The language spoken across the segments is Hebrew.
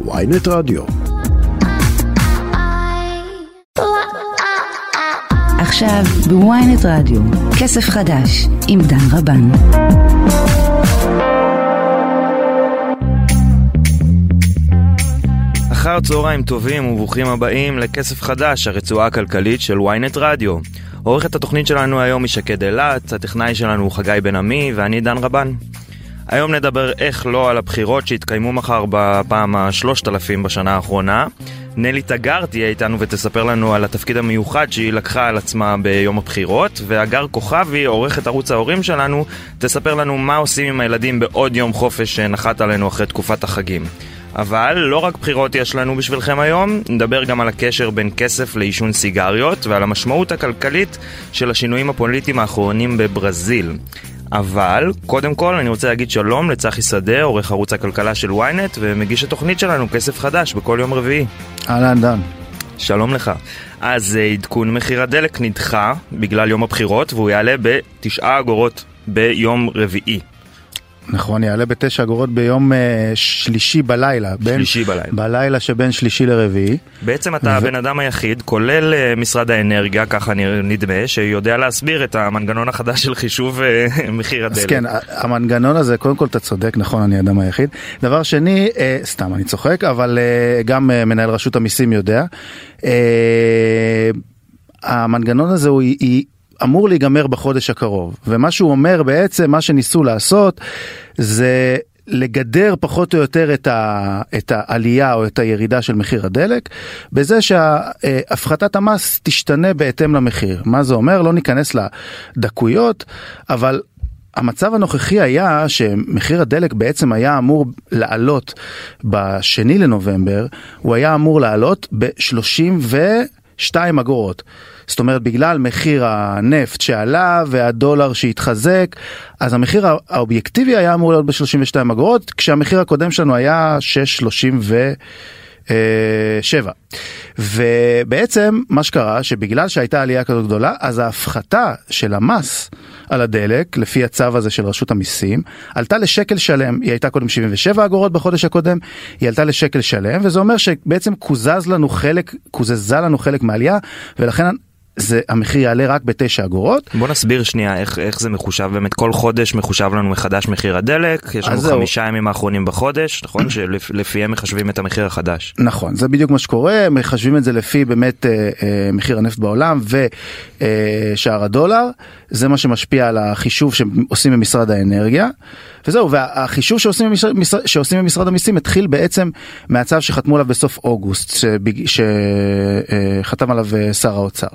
ויינט רדיו. עכשיו בוויינט רדיו, כסף חדש עם דן רבן. אחר צהריים טובים וברוכים הבאים לכסף חדש, הרצועה הכלכלית של ynet רדיו. עורכת התוכנית שלנו היום היא שקד אילת, הטכנאי שלנו הוא חגי בן עמי ואני דן רבן. היום נדבר איך לא על הבחירות שהתקיימו מחר בפעם השלושת אלפים בשנה האחרונה. נלי תגר תהיה איתנו ותספר לנו על התפקיד המיוחד שהיא לקחה על עצמה ביום הבחירות, והגר כוכבי, עורכת ערוץ ההורים שלנו, תספר לנו מה עושים עם הילדים בעוד יום חופש שנחת עלינו אחרי תקופת החגים. אבל לא רק בחירות יש לנו בשבילכם היום, נדבר גם על הקשר בין כסף לעישון סיגריות ועל המשמעות הכלכלית של השינויים הפוליטיים האחרונים בברזיל. אבל, קודם כל אני רוצה להגיד שלום לצחי שדה, עורך ערוץ הכלכלה של ynet ומגיש התוכנית שלנו כסף חדש בכל יום רביעי. אהלן דן. שלום לך. אז אה, עדכון מחיר הדלק נדחה בגלל יום הבחירות והוא יעלה בתשעה אגורות ביום רביעי. נכון, יעלה בתשע אגורות ביום uh, שלישי בלילה. בין, שלישי בלילה. בלילה שבין שלישי לרביעי. בעצם אתה ו... הבן אדם היחיד, כולל uh, משרד האנרגיה, ככה נדמה, שיודע להסביר את המנגנון החדש של חישוב uh, מחיר הדלק. אז כן, המנגנון הזה, קודם כל אתה צודק, נכון, אני האדם היחיד. דבר שני, uh, סתם, אני צוחק, אבל uh, גם uh, מנהל רשות המיסים יודע. Uh, המנגנון הזה הוא, היא, אמור להיגמר בחודש הקרוב ומה שהוא אומר בעצם מה שניסו לעשות זה לגדר פחות או יותר את, ה, את העלייה או את הירידה של מחיר הדלק בזה שהפחתת המס תשתנה בהתאם למחיר. מה זה אומר? לא ניכנס לדקויות, אבל המצב הנוכחי היה שמחיר הדלק בעצם היה אמור לעלות בשני לנובמבר, הוא היה אמור לעלות ב-32 אגורות. זאת אומרת בגלל מחיר הנפט שעלה והדולר שהתחזק אז המחיר האובייקטיבי היה אמור להיות ב-32 אגורות כשהמחיר הקודם שלנו היה 6.37 ובעצם מה שקרה שבגלל שהייתה עלייה כזאת גדולה אז ההפחתה של המס על הדלק לפי הצו הזה של רשות המיסים עלתה לשקל שלם. היא הייתה קודם 77 אגורות בחודש הקודם היא עלתה לשקל שלם וזה אומר שבעצם קוזז לנו חלק קוזזה לנו חלק מהעלייה ולכן זה המחיר יעלה רק בתשע אגורות. בוא נסביר שנייה איך, איך זה מחושב באמת כל חודש מחושב לנו מחדש מחיר הדלק יש לנו חמישה זהו. ימים האחרונים בחודש נכון שלפיהם מחשבים את המחיר החדש. נכון זה בדיוק מה שקורה מחשבים את זה לפי באמת אה, אה, מחיר הנפט בעולם ושער אה, הדולר זה מה שמשפיע על החישוב שעושים במשרד האנרגיה. וזהו והחישוב שעושים, במשרד, שעושים במשרד המיסים התחיל בעצם מהצו שחתמו עליו בסוף אוגוסט שחתם עליו אה, שר האוצר.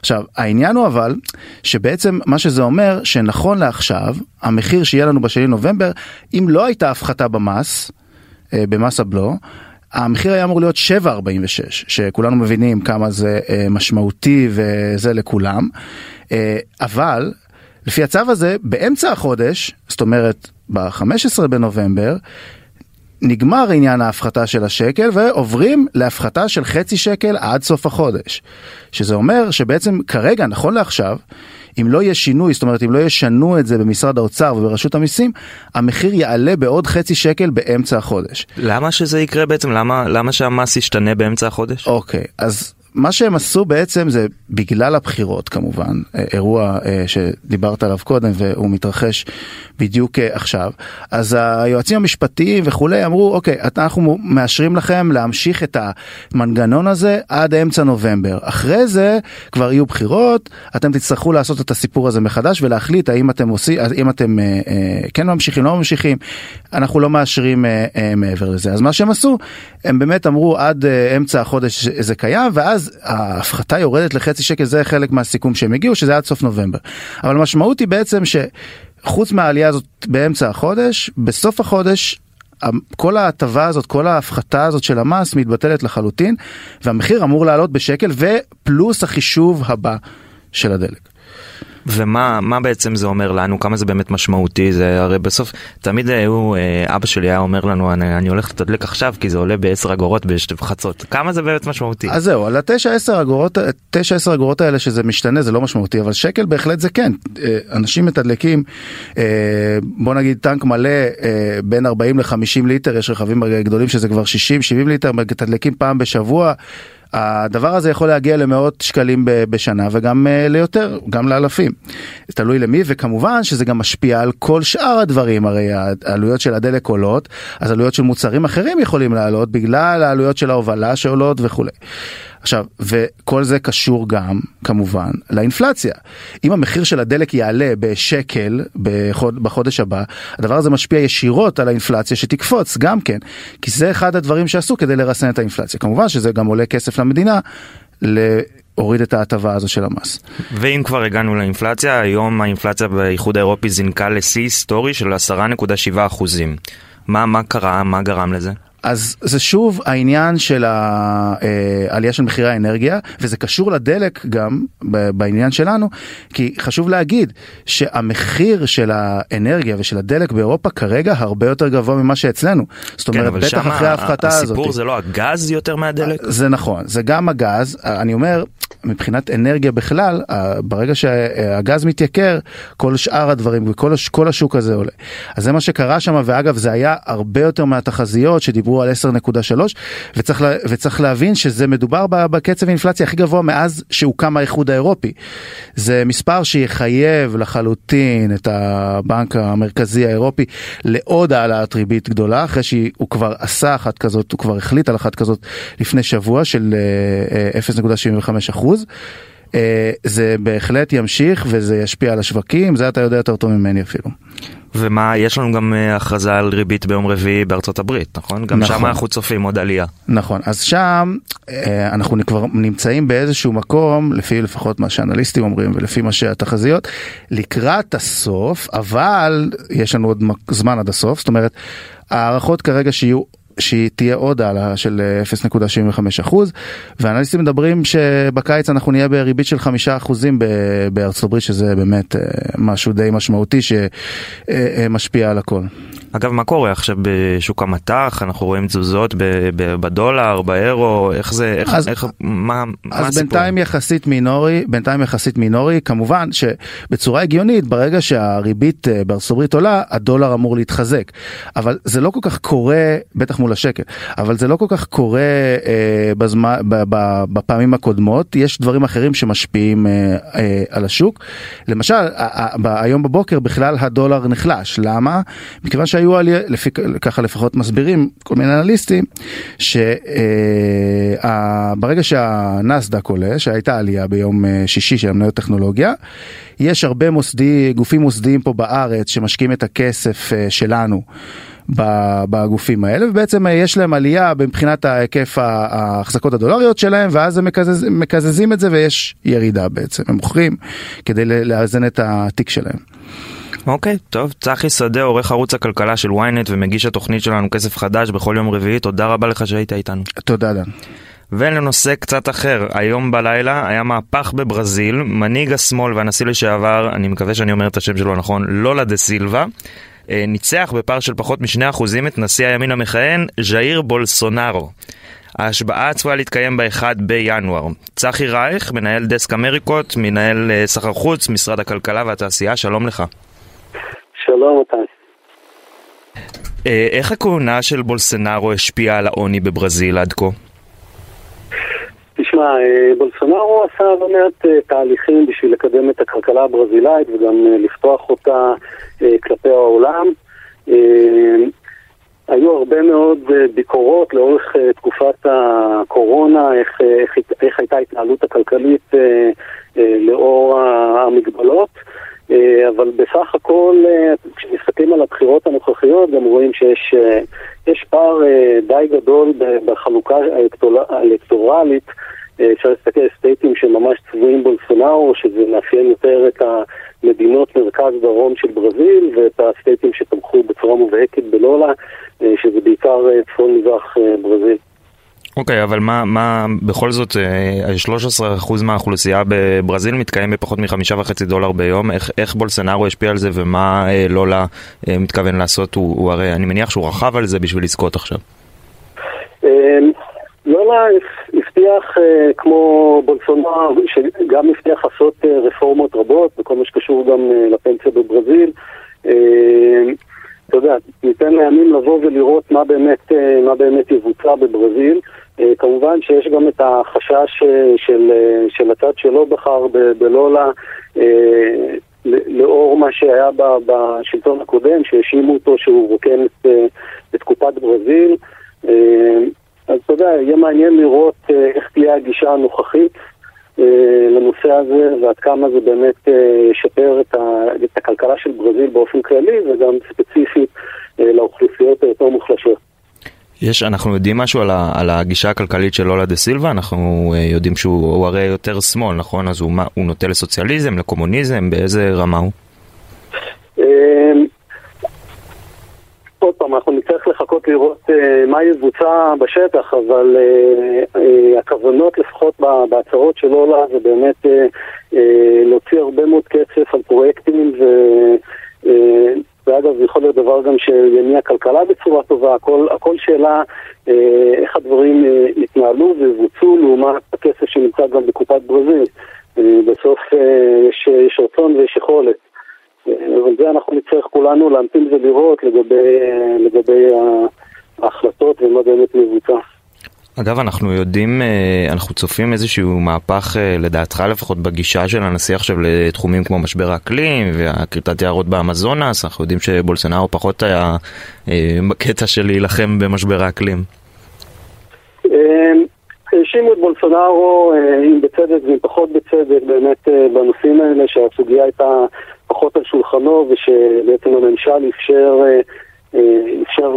עכשיו העניין הוא אבל שבעצם מה שזה אומר שנכון לעכשיו המחיר שיהיה לנו בשני נובמבר אם לא הייתה הפחתה במס אה, במס הבלו המחיר היה אמור להיות 7.46 שכולנו מבינים כמה זה אה, משמעותי וזה לכולם אבל לפי הצו הזה באמצע החודש זאת אומרת ב-15 בנובמבר נגמר עניין ההפחתה של השקל ועוברים להפחתה של חצי שקל עד סוף החודש. שזה אומר שבעצם כרגע, נכון לעכשיו, אם לא יהיה שינוי, זאת אומרת אם לא ישנו את זה במשרד האוצר וברשות המיסים, המחיר יעלה בעוד חצי שקל באמצע החודש. למה שזה יקרה בעצם? למה, למה שהמס ישתנה באמצע החודש? אוקיי, אז מה שהם עשו בעצם זה בגלל הבחירות כמובן, אה, אירוע אה, שדיברת עליו קודם והוא מתרחש בדיוק אה, עכשיו, אז היועצים המשפטיים וכולי אמרו אוקיי אנחנו מאשרים לכם להמשיך את המנגנון הזה עד אמצע נובמבר, אחרי זה כבר יהיו בחירות, אתם תצטרכו לעשות את הסיפור הזה מחדש ולהחליט האם אתם עושים, האם אתם כן ממשיכים, לא ממשיכים, אנחנו לא מאשרים מעבר לזה, אז מה שהם עשו, הם באמת אמרו עד אמצע החודש זה קיים ואז אז ההפחתה יורדת לחצי שקל זה חלק מהסיכום שהם הגיעו שזה עד סוף נובמבר. אבל המשמעות היא בעצם שחוץ מהעלייה הזאת באמצע החודש בסוף החודש כל ההטבה הזאת כל ההפחתה הזאת של המס מתבטלת לחלוטין והמחיר אמור לעלות בשקל ופלוס החישוב הבא של הדלק. ומה מה בעצם זה אומר לנו? כמה זה באמת משמעותי? זה הרי בסוף, תמיד הוא, אה, אבא שלי היה אומר לנו, אני, אני הולך לתדלק עכשיו כי זה עולה ב-10 אגורות בחצות. כמה זה באמת משמעותי? אז זהו, על ה-9-10 אגורות, 9-10 אגורות האלה שזה משתנה זה לא משמעותי, אבל שקל בהחלט זה כן. אה, אנשים מתדלקים, אה, בוא נגיד טנק מלא בין 40 ל-50 ליטר, יש רכבים גדולים שזה כבר 60-70 ליטר, מתדלקים פעם בשבוע. הדבר הזה יכול להגיע למאות שקלים בשנה וגם אה, ליותר, גם לאלפים. תלוי למי, וכמובן שזה גם משפיע על כל שאר הדברים, הרי העלויות של הדלק עולות, אז עלויות של מוצרים אחרים יכולים לעלות בגלל העלויות של ההובלה שעולות וכולי. עכשיו, וכל זה קשור גם, כמובן, לאינפלציה. אם המחיר של הדלק יעלה בשקל בחוד, בחודש הבא, הדבר הזה משפיע ישירות על האינפלציה שתקפוץ גם כן, כי זה אחד הדברים שעשו כדי לרסן את האינפלציה. כמובן שזה גם עולה כסף למדינה. להוריד את ההטבה הזו של המס. ואם כבר הגענו לאינפלציה, היום האינפלציה באיחוד האירופי זינקה לשיא היסטורי של 10.7 אחוזים. מה, מה קרה? מה גרם לזה? אז זה שוב העניין של העלייה אה, של מחירי האנרגיה וזה קשור לדלק גם בעניין שלנו כי חשוב להגיד שהמחיר של האנרגיה ושל הדלק באירופה כרגע הרבה יותר גבוה ממה שאצלנו. זאת כן, אומרת בטח אחרי ההפחתה הזאת. הסיפור זה לא הגז יותר מהדלק? זה נכון זה גם הגז אני אומר מבחינת אנרגיה בכלל ברגע שהגז מתייקר כל שאר הדברים וכל השוק הזה עולה. אז זה מה שקרה שם ואגב זה היה הרבה יותר מהתחזיות שדיברו. דיברו על 10.3 וצריך, וצריך להבין שזה מדובר בקצב האינפלציה הכי גבוה מאז שהוקם האיחוד האירופי. זה מספר שיחייב לחלוטין את הבנק המרכזי האירופי לעוד העלאת ריבית גדולה אחרי שהוא כבר עשה אחת כזאת, הוא כבר החליט על אחת כזאת לפני שבוע של 0.75 אה, אה, אחוז. אה, זה בהחלט ימשיך וזה ישפיע על השווקים, זה אתה יודע יותר טוב ממני אפילו. ומה, יש לנו גם אה, הכרזה על ריבית ביום רביעי בארצות הברית, נכון? גם נכון. שם אנחנו צופים עוד עלייה. נכון, אז שם אה, אנחנו כבר נמצאים באיזשהו מקום, לפי לפחות מה שאנליסטים אומרים ולפי מה שהתחזיות, לקראת הסוף, אבל יש לנו עוד זמן עד הסוף, זאת אומרת, הערכות כרגע שיהיו שהיא תהיה עוד העלאה של 0.75 אחוז ואנליסטים מדברים שבקיץ אנחנו נהיה בריבית של חמישה אחוזים בארצות הברית שזה באמת אה, משהו די משמעותי שמשפיע על הכל. אגב, מה קורה עכשיו בשוק המטח? אנחנו רואים תזוזות בדולר, באירו, איך זה, איך, אז, איך, מה, אז מה הסיפור? בינתיים יחסית מינורי, בינתיים יחסית מינורי, כמובן שבצורה הגיונית, ברגע שהריבית אה, בארצות הברית עולה, הדולר אמור להתחזק. אבל זה לא כל כך קורה, בטח מול השקל, אבל זה לא כל כך קורה אה, בזמן, בפעמים הקודמות, יש דברים אחרים שמשפיעים אה, אה, על השוק. למשל, היום בבוקר בכלל הדולר נחלש, למה? מכיוון שה... שהיו עלייה, לפי, ככה לפחות מסבירים כל מיני אנליסטים, שברגע אה, שהנסדק עולה, שהייתה עלייה ביום אה, שישי של המניות טכנולוגיה, יש הרבה מוסדי, גופים מוסדיים פה בארץ שמשקיעים את הכסף אה, שלנו. בגופים האלה ובעצם יש להם עלייה מבחינת ההיקף ההחזקות הדולריות שלהם ואז הם מקזז, מקזזים את זה ויש ירידה בעצם הם מוכרים כדי לאזן את התיק שלהם. אוקיי, טוב. צחי שדה, עורך ערוץ הכלכלה של ynet ומגיש התוכנית שלנו כסף חדש בכל יום רביעי, תודה רבה לך שהיית איתנו. תודה דן. ולנושא קצת אחר, היום בלילה היה מהפך בברזיל, מנהיג השמאל והנשיא לשעבר, אני מקווה שאני אומר את השם שלו נכון, לולה דה סילבה, אה, ניצח בפער של פחות מ-2% את נשיא הימין המכהן, ז'איר בולסונארו. ההשבעה צפויה להתקיים ב-1 בינואר. צחי רייך, מנהל דסק אמריקות, מנהל אה, סחר חוץ, משרד הכלכלה והתעשייה, שלום לך. שלום, מתן. אה, איך הכהונה של בולסנארו השפיעה על העוני בברזיל עד כה? תשמע, אה, בולסונארו עשה לא מעט אה, תהליכים בשביל לקדם את הכלכלה הברזילאית וגם לפתוח אותה כלפי העולם. היו הרבה מאוד ביקורות לאורך תקופת הקורונה, איך, איך, איך הייתה ההתנהלות הכלכלית לאור המגבלות. אה, אבל בסך הכל, אה, כשמסתכלים על הבחירות הנוכחיות, גם רואים שיש אה, פער די גדול בחלוקה האלקטורלית. אפשר להסתכל על סטייטים שממש צבועים בולסונארו, שזה מאפיין יותר את המדינות מרכז-דרום של ברזיל, ואת הסטייטים שתמכו בצורה מובהקת בלולה, שזה בעיקר צפון-מזרח ברזיל. אוקיי, okay, אבל מה, מה בכל זאת, 13% מהאוכלוסייה בברזיל מתקיים בפחות מחמישה וחצי דולר ביום, איך, איך בולסנארו השפיע על זה ומה לולה מתכוון לעשות, הוא, הוא הרי, אני מניח שהוא רכב על זה בשביל לזכות עכשיו. לולה הבטיח, כמו בולסונארו, שגם הבטיח לעשות רפורמות רבות, בכל מה שקשור גם לפנסיה בברזיל. אתה יודע, ניתן לימים לבוא ולראות מה באמת, מה באמת יבוצע בברזיל. כמובן שיש גם את החשש של, של הצד שלא בחר בלולה לאור מה שהיה בשלטון הקודם, שהאשימו אותו שהוא רוקן את, את קופת ברזיל. אז אתה יודע, יהיה מעניין לראות איך תהיה הגישה הנוכחית לנושא הזה ועד כמה זה באמת ישפר את, את הכלכלה של ברזיל באופן כללי וגם ספציפית לאוכלוסיות היותר מוחלשות. יש, אנחנו יודעים משהו על, ה, על הגישה הכלכלית של לולה דה סילבה, אנחנו יודעים שהוא הרי יותר שמאל, נכון? אז הוא, הוא נוטה לסוציאליזם, לקומוניזם, באיזה רמה הוא? עוד פעם, אנחנו נצטרך לחכות לראות uh, מה יבוצע בשטח, אבל uh, uh, הכוונות לפחות בהצהרות של אולה זה באמת uh, uh, להוציא הרבה מאוד כסף על פרויקטים ו... ואגב, זה יכול להיות דבר גם שיניע כלכלה בצורה טובה, הכל, הכל שאלה אה, איך הדברים אה, יתנהלו ויבוצעו לעומת הכסף שנמצא גם בקופת ברזיל. אה, בסוף אה, יש, יש רצון ויש יכולת. אבל זה אנחנו נצטרך כולנו להמתין ולראות לגבי, לגבי ההחלטות ומה באמת מבוצע. אגב, אנחנו יודעים, אנחנו צופים איזשהו מהפך, לדעתך לפחות, בגישה של הנשיא עכשיו לתחומים כמו משבר האקלים והכריתת יערות באמזונס, אנחנו יודעים שבולסנאו פחות היה בקטע של להילחם במשבר האקלים. האשימו את בולסונארו, אם בצדק ואם פחות בצדק, באמת בנושאים האלה שהסוגיה הייתה פחות על שולחנו ושבעצם הממשל אפשר, אפשר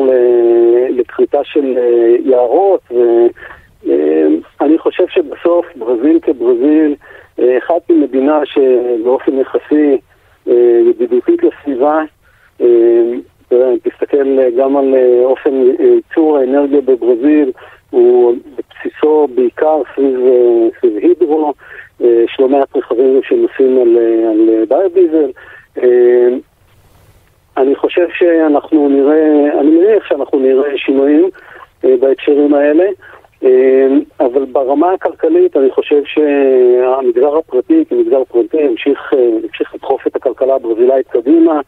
לכריתה של יערות ואני חושב שבסוף ברזיל כברזיל, אחת ממדינה שבאופן יחסי ידידותית לסביבה, תסתכל גם על אופן ייצור האנרגיה בברזיל, הוא בבסיסו בעיקר סביב, סביב הידרו, יש לא מעט רכבים שנוסעים על, על ביודיזל. אני חושב שאנחנו נראה, אני מניח שאנחנו נראה שינויים בהקשרים האלה, אבל ברמה הכלכלית אני חושב שהמגזר הפרטי כמגזר פרטי ימשיך, ימשיך לדחוף את הכלכלה הברזילאית קדימה.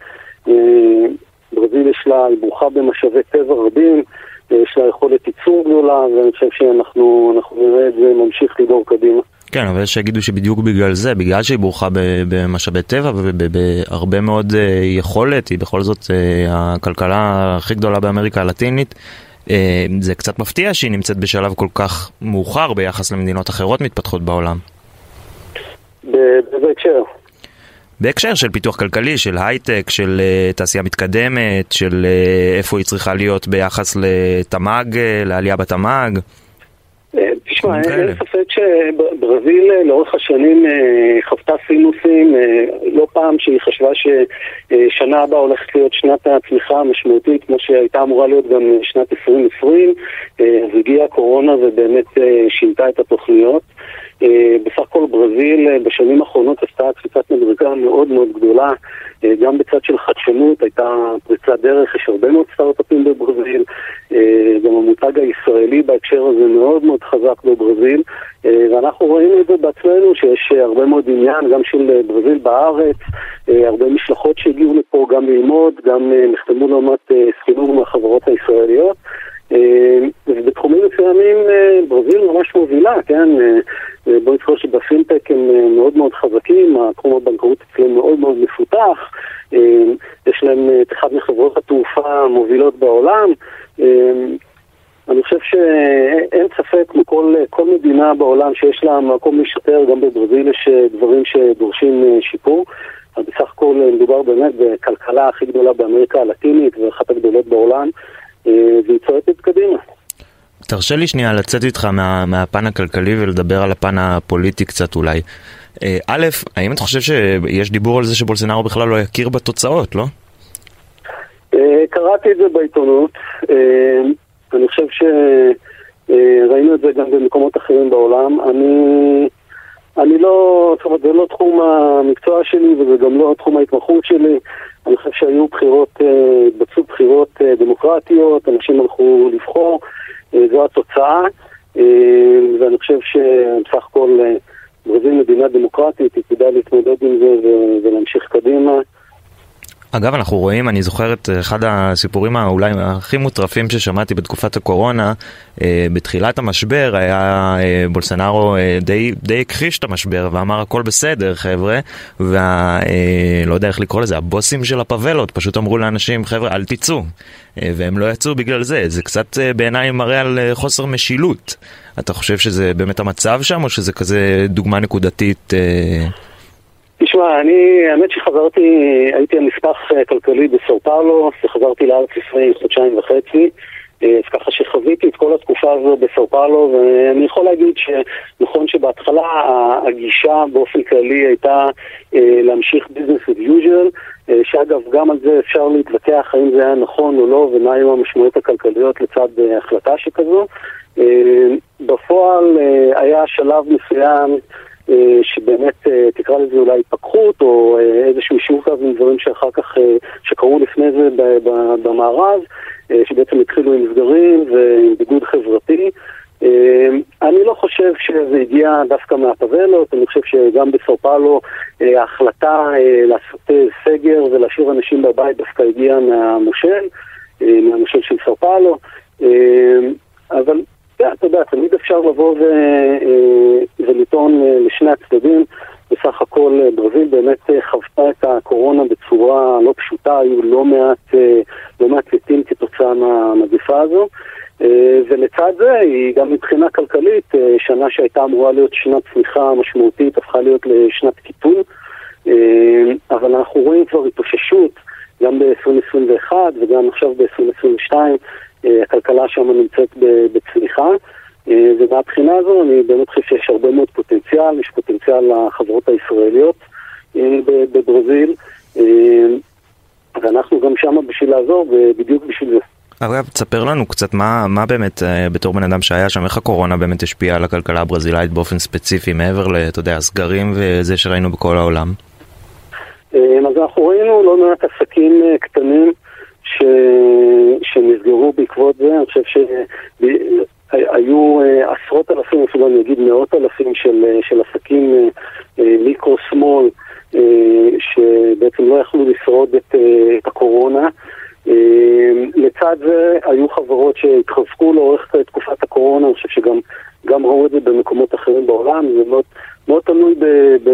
ברזיל יש לה, היא ברוכה במשאבי טבע רבים. יש לה יכולת ייצור גדולה, ואני חושב שאנחנו נראה את זה ממשיך לדור קדימה. כן, אבל יש שיגידו שבדיוק בגלל זה, בגלל שהיא ברוכה במשאבי טבע ובהרבה מאוד יכולת, היא בכל זאת הכלכלה הכי גדולה באמריקה הלטינית, זה קצת מפתיע שהיא נמצאת בשלב כל כך מאוחר ביחס למדינות אחרות מתפתחות בעולם. באיזה הקשר? בהקשר של פיתוח כלכלי, של הייטק, של uh, תעשייה מתקדמת, של uh, איפה היא צריכה להיות ביחס לתמ"ג, uh, לעלייה בתמ"ג. תשמע, אין ספק שברזיל לאורך השנים חוותה סינוסים, לא פעם שהיא חשבה ששנה הבאה הולכת להיות שנת הצמיחה המשמעותית, כמו שהייתה אמורה להיות גם שנת 2020, אז הגיעה הקורונה ובאמת שינתה את התוכניות. בסך הכל ברזיל בשנים האחרונות עשתה קפיצת מדרגה מאוד מאוד גדולה, גם בצד של חדשנות הייתה פריצת דרך, יש הרבה מאוד סטארט-אפים בברזיל, גם המותג הישראלי בהקשר הזה מאוד מאוד חזק בברזיל, ואנחנו ראינו את זה בעצמנו שיש הרבה מאוד עניין גם של ברזיל בארץ, הרבה משלחות שהגיעו לפה גם ללמוד, גם נחתמו לעומת הסכמים מהחברות הישראליות. ובתחומים מסוימים ברזיל ממש מובילה, כן? בוא נזכור שבפינטק הם מאוד מאוד חזקים, התחום הבנקאות אצלם מאוד מאוד מפותח, יש להם את אחת מחברות התעופה המובילות בעולם. אני חושב שאין ספק, כמו כל, כל מדינה בעולם שיש לה מקום להשתפר, גם בברזיל יש דברים שדורשים שיפור. אז בסך הכל מדובר באמת בכלכלה הכי גדולה באמריקה הלטינית ואחת הגדולות בעולם. והיא צועקת קדימה. תרשה לי שנייה לצאת איתך מה, מהפן הכלכלי ולדבר על הפן הפוליטי קצת אולי. א', האם אתה חושב שיש דיבור על זה שבולסנארו בכלל לא יכיר בתוצאות, לא? קראתי את זה בעיתונות. אני חושב שראינו את במקומות אחרים בעולם. אני, אני לא, זאת אומרת, זה לא תחום המקצוע שלי וזה גם לא תחום ההתמחות שלי. אני חושב שהיו בחירות, התבצעו בחירות דמוקרטיות, אנשים הלכו לבחור, זו התוצאה, ואני חושב שבסך הכל ברזיל מדינה דמוקרטית, היא כדאי להתמודד עם זה ולהמשיך קדימה. אגב, אנחנו רואים, אני זוכר את אחד הסיפורים האולי הכי מוטרפים ששמעתי בתקופת הקורונה, אה, בתחילת המשבר היה אה, בולסנארו אה, די, די הכחיש את המשבר ואמר הכל בסדר חבר'ה, וה... לא יודע איך לקרוא לזה, הבוסים של הפאבלות פשוט אמרו לאנשים חבר'ה אל תצאו, והם לא יצאו בגלל זה, זה קצת בעיניי מראה על חוסר משילות. אתה חושב שזה באמת המצב שם או שזה כזה דוגמה נקודתית? תשמע, אני, האמת שחזרתי, הייתי הנספח אה, כלכלי בסאו פאולו, וחזרתי לארץ לפני חודשיים וחצי, אה, אז ככה שחוויתי את כל התקופה הזו בסאו פאולו, ואני יכול להגיד שנכון שבהתחלה הגישה באופן כללי הייתה אה, להמשיך ביזנס as usual, שאגב, גם על זה אפשר להתווכח האם זה היה נכון או לא, ומה היו המשמעויות הכלכליות לצד החלטה שכזו. בפועל היה שלב מסוים שבאמת אה, תקרא לזה אולי התפכחות או אה, איזשהו שיעור קו עם דברים שאחר כך, שקרו לפני זה במערב, שבעצם התחילו עם סגרים ועם ביגוד חברתי. אני לא חושב שזה הגיע דווקא מהפבלות, אני חושב שגם בסאו ההחלטה לעשות סגר ולהשאיר אנשים בבית דווקא הגיעה מהמושל, מהמושל של סאו אבל אתה יודע, תמיד אפשר לבוא אה, ולטעון אה, לשני הצדדים. בסך הכל אה, ברזיל באמת חוותה את הקורונה בצורה לא פשוטה, היו לא מעט, לא מעט כתוצאה מהמגפה הזו. ולצד זה, היא גם מבחינה כלכלית, שנה שהייתה אמורה להיות שנת צמיחה משמעותית, הפכה להיות לשנת קיטון. אבל אנחנו רואים כבר התאוששות, גם ב-2021 וגם עכשיו ב-2022. אה, הכלכלה שם נמצאת בצמיחה. אה, ומהבחינה הזו אני באמת חושב שיש הרבה מאוד פוטנציאל, יש פוטנציאל לחברות הישראליות אה, בברזיל, ואנחנו גם שם בשביל לעזור ובדיוק בשביל זה. אגב, תספר לנו קצת מה, מה באמת, בתור בן אדם שהיה שם, איך הקורונה באמת השפיעה על הכלכלה הברזילאית באופן ספציפי, מעבר אתה יודע, הסגרים וזה שראינו בכל העולם? אז אנחנו ראינו לא מעט עסקים קטנים ש... שנסגרו בעקבות זה, אני חושב שהיו אה, עשרות אלפים, אפילו אני אגיד מאות אלפים של, אה, של עסקים אה, מיקרו-שמאל, שבעצם לא יכלו לשרוד את, את הקורונה. לצד זה היו חברות שהתחזקו לאורך תקופת הקורונה, אני חושב שגם ראו את זה במקומות אחרים בעולם, זה מאוד, מאוד תלוי ב... ב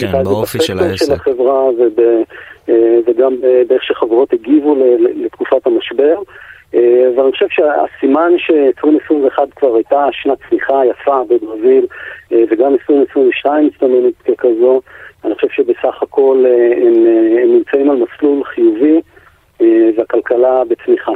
כן, באופי של העסק. של החברה וב, אה, וגם באיך שחברות הגיבו לתקופת המשבר. אה, ואני חושב שהסימן ש-2021 כבר הייתה שנת צמיחה יפה בברזיל, אה, וגם 2022 מסתמנת ככזו, אני חושב שבסך הכל הם, הם נמצאים על מסלול חיובי והכלכלה בצמיחה.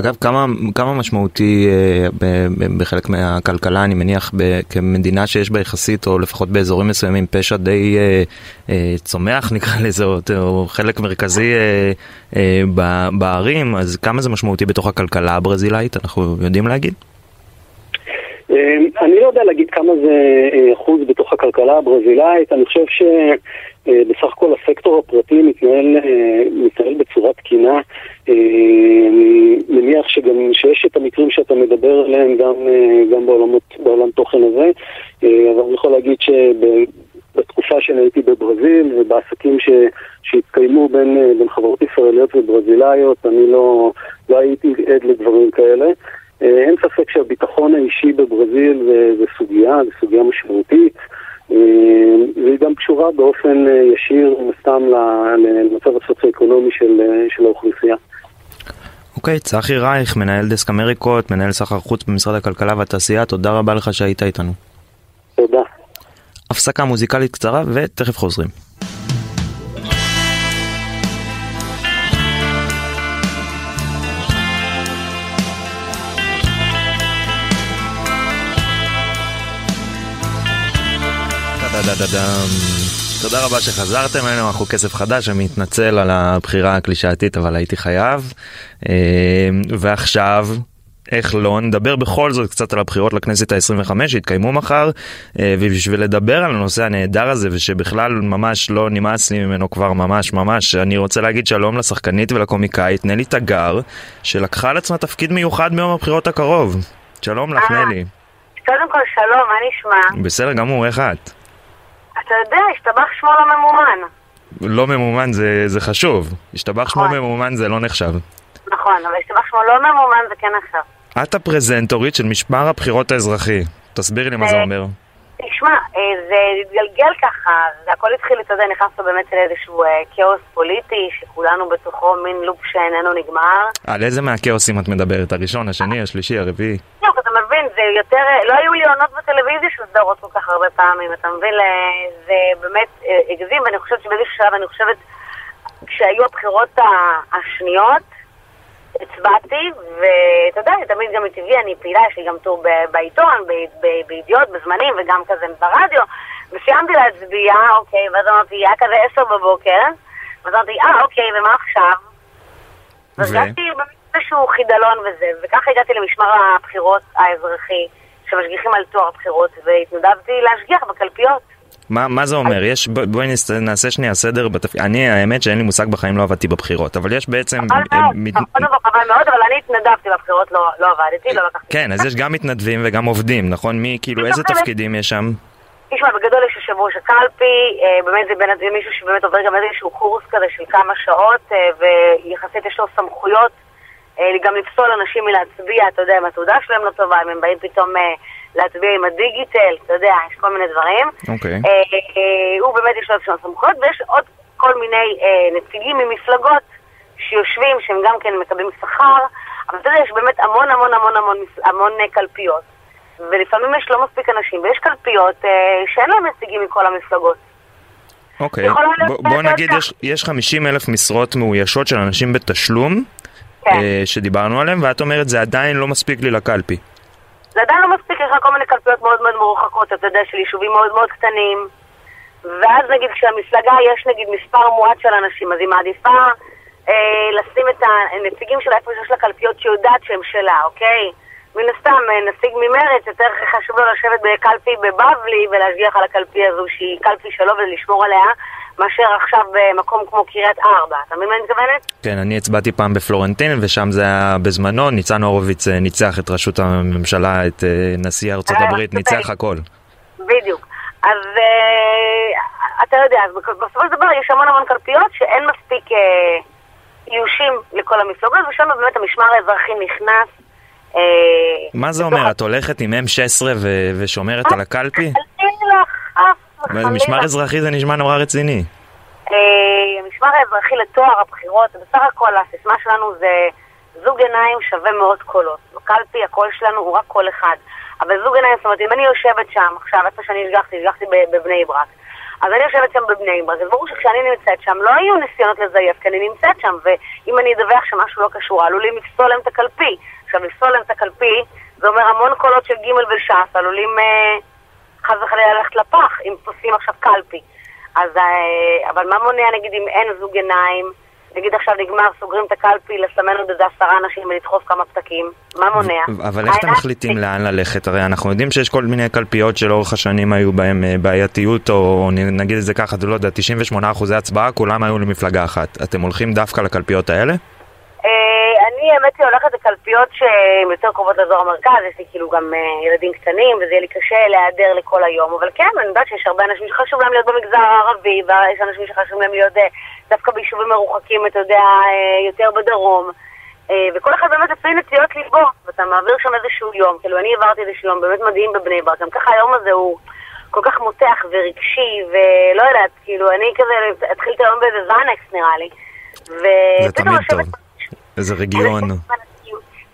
אגב, כמה, כמה משמעותי אה, ב, ב, בחלק מהכלכלה, אני מניח, ב, כמדינה שיש בה יחסית, או לפחות באזורים מסוימים, פשע די אה, אה, צומח נקרא לזה, או, או חלק מרכזי אה, אה, ב, בערים, אז כמה זה משמעותי בתוך הכלכלה הברזילאית, אנחנו יודעים להגיד? אה, אני לא יודע להגיד כמה זה אה, אחוז בתוך הכלכלה הברזילאית, אני חושב ש... אה, הכל הסקטור הפרטי מתנהל, אה, מתנהל בצורה תקינה. אה, אני מניח שגם שיש את המקרים שאתה עליהם גם, גם בעולמות, בעולם תוכן הזה, אבל אני יכול להגיד שבתקופה שאני הייתי בברזיל ובעסקים ש, שהתקיימו בין, בין חברות ישראליות וברזילאיות, אני לא, לא הייתי עד לדברים כאלה. אין ספק שהביטחון האישי בברזיל זה, זה סוגיה, זה סוגיה משמעותית. אה, והיא גם קשורה באופן אה, ישיר, מן הסתם, למצב הסוציו-אקונומי של, אה, של האוכלוסייה. אוקיי, okay, צחי רייך, מנהל דסק אמריקות, מנהל סחר חוץ במשרד הכלכלה והתעשייה, תודה רבה לך שהיית איתנו. תודה. הפסקה מוזיקלית קצרה ותכף חוזרים. תודה רבה שחזרתם אלינו, אנחנו כסף חדש, אני מתנצל על הבחירה הקלישאתית אבל הייתי חייב. אה, ועכשיו איך לא, נדבר בכל זאת קצת על הבחירות לכנסת ה-25 שהתקיימו מחר, אה, ובשביל לדבר על הנושא הנהדר הזה, ושבכלל ממש לא נמאס לי ממנו כבר ממש ממש, אני רוצה להגיד שלום לשחקנית ולקומיקאית נלי תגר, שלקחה על עצמה תפקיד מיוחד מיום הבחירות הקרוב. שלום לך אה. נלי. קודם כל, שלום, מה נשמע? בסדר גמור, איך את? אתה יודע, השתבח שמו לא ממומן. לא ממומן זה, זה חשוב, השתבח שמו נכון. ממומן זה לא נחשב. נכון, אבל השתבח שמו לא ממומן זה כן עכשיו. את הפרזנטורית של משמר הבחירות האזרחי. תסבירי לי מה זה אה, אומר. תשמע, אה, זה התגלגל ככה, זה הכל התחיל, אתה יודע, נכנסנו באמת לאיזשהו אה, כאוס פוליטי, שכולנו בתוכו מין לופ שאיננו נגמר. על איזה מהכאוסים את מדברת? הראשון, השני, השלישי, הרביעי? אתה מבין, זה יותר, לא היו לי עונות בטלוויזיה של סדרות כל כך הרבה פעמים, אתה מבין, אה, זה באמת אה, הגזים, ואני חושבת שבאיזשהו שלב, אני חושבת, כשהיו הבחירות השניות, הצבעתי, ואתה יודע, תמיד גם מטבעי אני פעילה, יש לי גם טור בעיתון, בידיעות, בזמנים, וגם כזה ברדיו, וסיימתי להצביע, אוקיי, ואז אמרתי, היה כזה עשר בבוקר, ואז אמרתי, אה, אוקיי, ומה עכשיו? ו? באמת איזשהו חידלון וזה, וככה הגעתי למשמר הבחירות האזרחי, שמשגיחים על טוהר הבחירות, והתנדבתי להשגיח בקלפיות. מה, מה זה אומר? יש, בוא- בואי נעשה שנייה סדר בתפקיד. אני, האמת שאין לי מושג בחיים, לא עבדתי בבחירות, אבל יש בעצם... אה, מאוד, כל חבל מאוד, אבל אני התנדבתי בבחירות, לא לא עבדתי, לא לקחתי. כן, אז יש גם מתנדבים וגם עובדים, נכון? מי, כאילו, איזה. תפקידים יש שם? תשמע, בגדול יש יושב ראש הקלפי, אה, באמת זה בין- מישהו שבאמת עובר גם איזשהו קורס כזה של כמה שעות, אה, ויחסית יש לו סמכויות גם לפסול אנשים מלהצביע, אתה יודע, אם התעודה שלהם לא טובה, אם הם באים פתאום אה, להצביע עם הדיגיטל, אתה יודע, יש כל מיני דברים. אוקיי. אה, אה, הוא באמת יש לו איזשהו סמכויות, ויש עוד כל מיני אה, נציגים ממפלגות שיושבים, שהם גם כן מקבלים שכר, אבל אתה יודע, יש באמת המון המון המון המון, המון אה, קלפיות. ולפעמים יש לא מספיק אנשים, ויש קלפיות אה, שאין להם נציגים מכל המפלגות. אוקיי. בוא- נגיד. יש- יש 50 אלף משרות מאוישות של אנשים בתשלום, כן. אה, שדיברנו עליהם, ואת אומרת, זה עדיין לא מספיק לי לקלפי. זה עדיין לא מספיק, יש לך כל מיני קלפיות מאוד מאוד מרוחקות, אתה יודע, של יישובים מאוד מאוד קטנים. ואז נגיד כשהמפלגה יש נגיד מספר מועט של אנשים, אז היא מעדיפה אה, לשים את הנציגים שלה איפה שיש לה קלפיות שיודעת שהם שלה, אוקיי? מן הסתם, אה, נציג ממרץ, יותר חשוב לו לשבת בקלפי בבבלי ולהשגיח על הקלפי הזו שהיא קלפי שלו ולשמור עליה, מאשר עכשיו במקום כמו קריית ארבע. אתה מבין מה אני מתכוונת? כן, אני הצבעתי פעם בפלורנטין, ושם זה היה בזמנו, ניצן הורוביץ אה, ניצח את ראשות הממשלה, את אה, נשיא ארצות אה, הברית, ניצח הכל. בדיוק. אז אה, אתה יודע, בסופו של דבר יש המון המון קלפיות שאין מספיק אה, איושים לכל המפלגות, ושם באמת המשמר האזרחי נכנס. אה, מה זה אומר? את הולכת עם M16 ו- ושומרת על הקלפי? חלילה, חס וחלילה. משמר אזרחי זה נשמע נורא רציני. אה, המשמר האזרחי לטוהר הבחירות, בסך הכל הסיסמה שלנו זה זוג עיניים שווה מאות קולות. בקלפי הקול שלנו הוא רק קול אחד. אבל זוג עיניים, זאת אומרת, אם אני יושבת שם, עכשיו, איפה שאני השגחתי, השגחתי בבני ברק. אז אני יושבת שם בבני ברק, אז ברור שכשאני נמצאת שם, לא היו ניסיונות לזייף, כי אני נמצאת שם, ואם אני אדווח שמשהו לא קשור, עלולים לפסול להם את הקלפי. עכשיו, לפסול להם את הקלפי, זה אומר המון קולות של ג' וש"ס, עלולים אה, חס וחלילה ללכת לפח, אם פוסלים עכשיו קלפי. אז, אה, אבל מה מונע, נגיד, אם אין זוג עיניים, נגיד עכשיו נגמר, סוגרים את הקלפי, לסמן עוד איזה עשרה אנשים ולדחוף כמה פתקים, מה מונע? אבל איך אתם מחליטים לאן ללכת? הרי אנחנו יודעים שיש כל מיני קלפיות שלאורך השנים היו בהם אה, בעייתיות, או נגיד את זה ככה, לא יודע, 98 אחוזי הצבעה, כולם היו למפלגה אחת. אתם הולכים דווקא לקלפיות האלה? אני האמת היא הולכת לקלפיות שהן יותר קרובות לאזור המרכז, יש לי כאילו גם אה, ילדים קטנים, וזה יהיה לי קשה להיעדר לכל היום, אבל כן, אני יודעת שיש הרבה אנשים שחשוב להם להיות במגזר הערבי, ויש אנשים שחשוב להם להיות אה, דווקא ביישובים מרוחקים, אתה יודע, אה, יותר בדרום. וכל אחד באמת לפי נטיות ליבו, ואתה מעביר שם איזשהו יום, כאילו אני העברתי איזשהו יום באמת מדהים בבני ברק, גם ככה היום הזה הוא כל כך מותח ורגשי, ולא יודעת, כאילו אני כזה אתחיל את היום באיזה זאנקס נראה לי. זה ופתאום לשבת. איזה רגיון.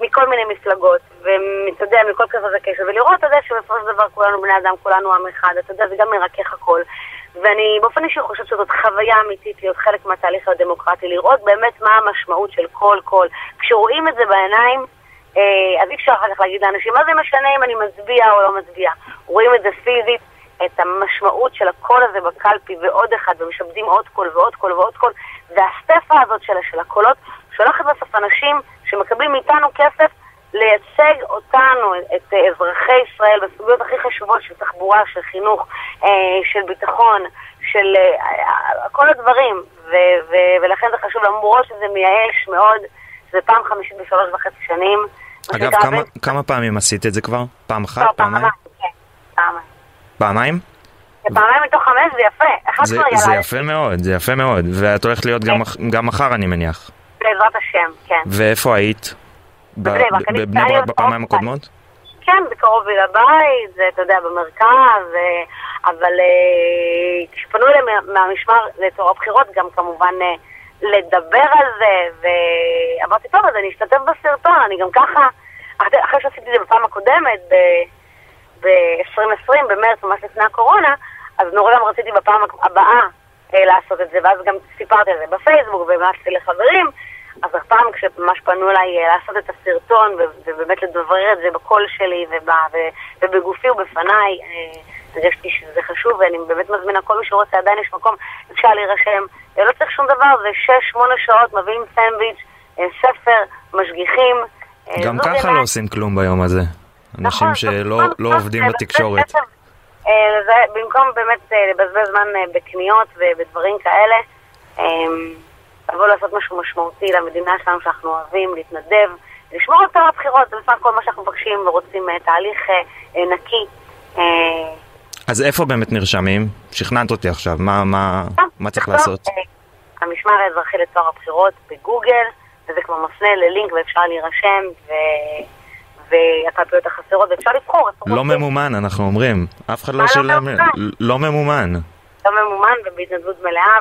מכל מיני מפלגות, ואתה יודע, מכל כזה קשר, ולראות, אתה יודע, שבסופו של דבר כולנו בני אדם, כולנו עם אחד, אתה יודע, זה גם מרכך הכל. ואני באופן אישי חושבת שזאת חוויה אמיתית להיות חלק מהתהליך הדמוקרטי, לראות באמת מה המשמעות של כל קול. כשרואים את זה בעיניים, אה, אז אי אפשר אחר כך להגיד לאנשים, מה זה משנה אם אני מצביע או לא מצביע. רואים את זה פיזית, את המשמעות של הקול הזה בקלפי ועוד אחד, ומשעבדים עוד קול ועוד קול ועוד קול, והסטפה הזאת של, של הקולות שולחת בסוף אנשים שמקבלים מאיתנו כסף לייצג אותנו, את אזרחי ישראל, בסוגיות הכי חשובות של תחבורה, של חינוך, של ביטחון, של כל הדברים, ו- ו- ולכן זה חשוב, למרות שזה מייאש מאוד, זה פעם חמישית בשלוש וחצי שנים. אגב, כמה, בין... כמה פעמים עשית את זה כבר? פעם אחת? לא, פעמיים? כן, פעמיים. פעמיים? פעמיים מתוך חמש זה יפה. זה, זה יפה מאוד, זה יפה מאוד. ואת הולכת להיות גם, כן. גם מחר, אני מניח. בעזרת השם, כן. ואיפה היית? בבני ברק. בבני ברק בפעמיים הקודמות? כן, בקרוב לבית, זה, אתה יודע, במרכז, אבל כשפנו אליהם מהמשמר לצורך הבחירות, גם כמובן לדבר על זה, ואמרתי, טוב, אז אני אשתתף בסרטון, אני גם ככה, אחרי שעשיתי את זה בפעם הקודמת, ב-2020, במרץ, ממש לפני הקורונה, אז נורא גם רציתי בפעם הבאה לעשות את זה, ואז גם סיפרתי על זה בפייסבוק, והמלצתי לחברים, אז הפעם כשממש פנו אליי לעשות את הסרטון, ובאמת לדברר את זה בקול שלי ובגופי ובפניי, הרגשתי שזה חשוב, ואני באמת מזמינה כל מי שרוצה, עדיין יש מקום, אפשר להירשם. לא צריך שום דבר, זה 6-8 שעות, מביאים סנדוויץ', ספר, משגיחים. גם ככה לא עושים כלום ביום הזה. אנשים נכון, שלא נכון, לא עובדים בתקשורת. אה, במקום באמת אה, לבזבז זמן אה, בקניות ובדברים כאלה, אה, לבוא לעשות משהו משמעותי למדינה שלנו שאנחנו אוהבים, להתנדב, לשמור על טוהר הבחירות, זה בסך הכל מה שאנחנו מבקשים ורוצים אה, תהליך אה, אה, נקי. אה, אז איפה באמת נרשמים? שכנעת אותי עכשיו, מה, מה, מה צריך טוב, לעשות? אה, המשמר האזרחי לטוהר הבחירות בגוגל, וזה כבר מפנה ללינק ואפשר להירשם, ו... והקלפיות החסרות, ואפשר לבחור איפה לא. ממומן, אנחנו אומרים. אף אחד לא לא. ממומן? לא ממומן. לא ממומן ובהתנדבות מלאה,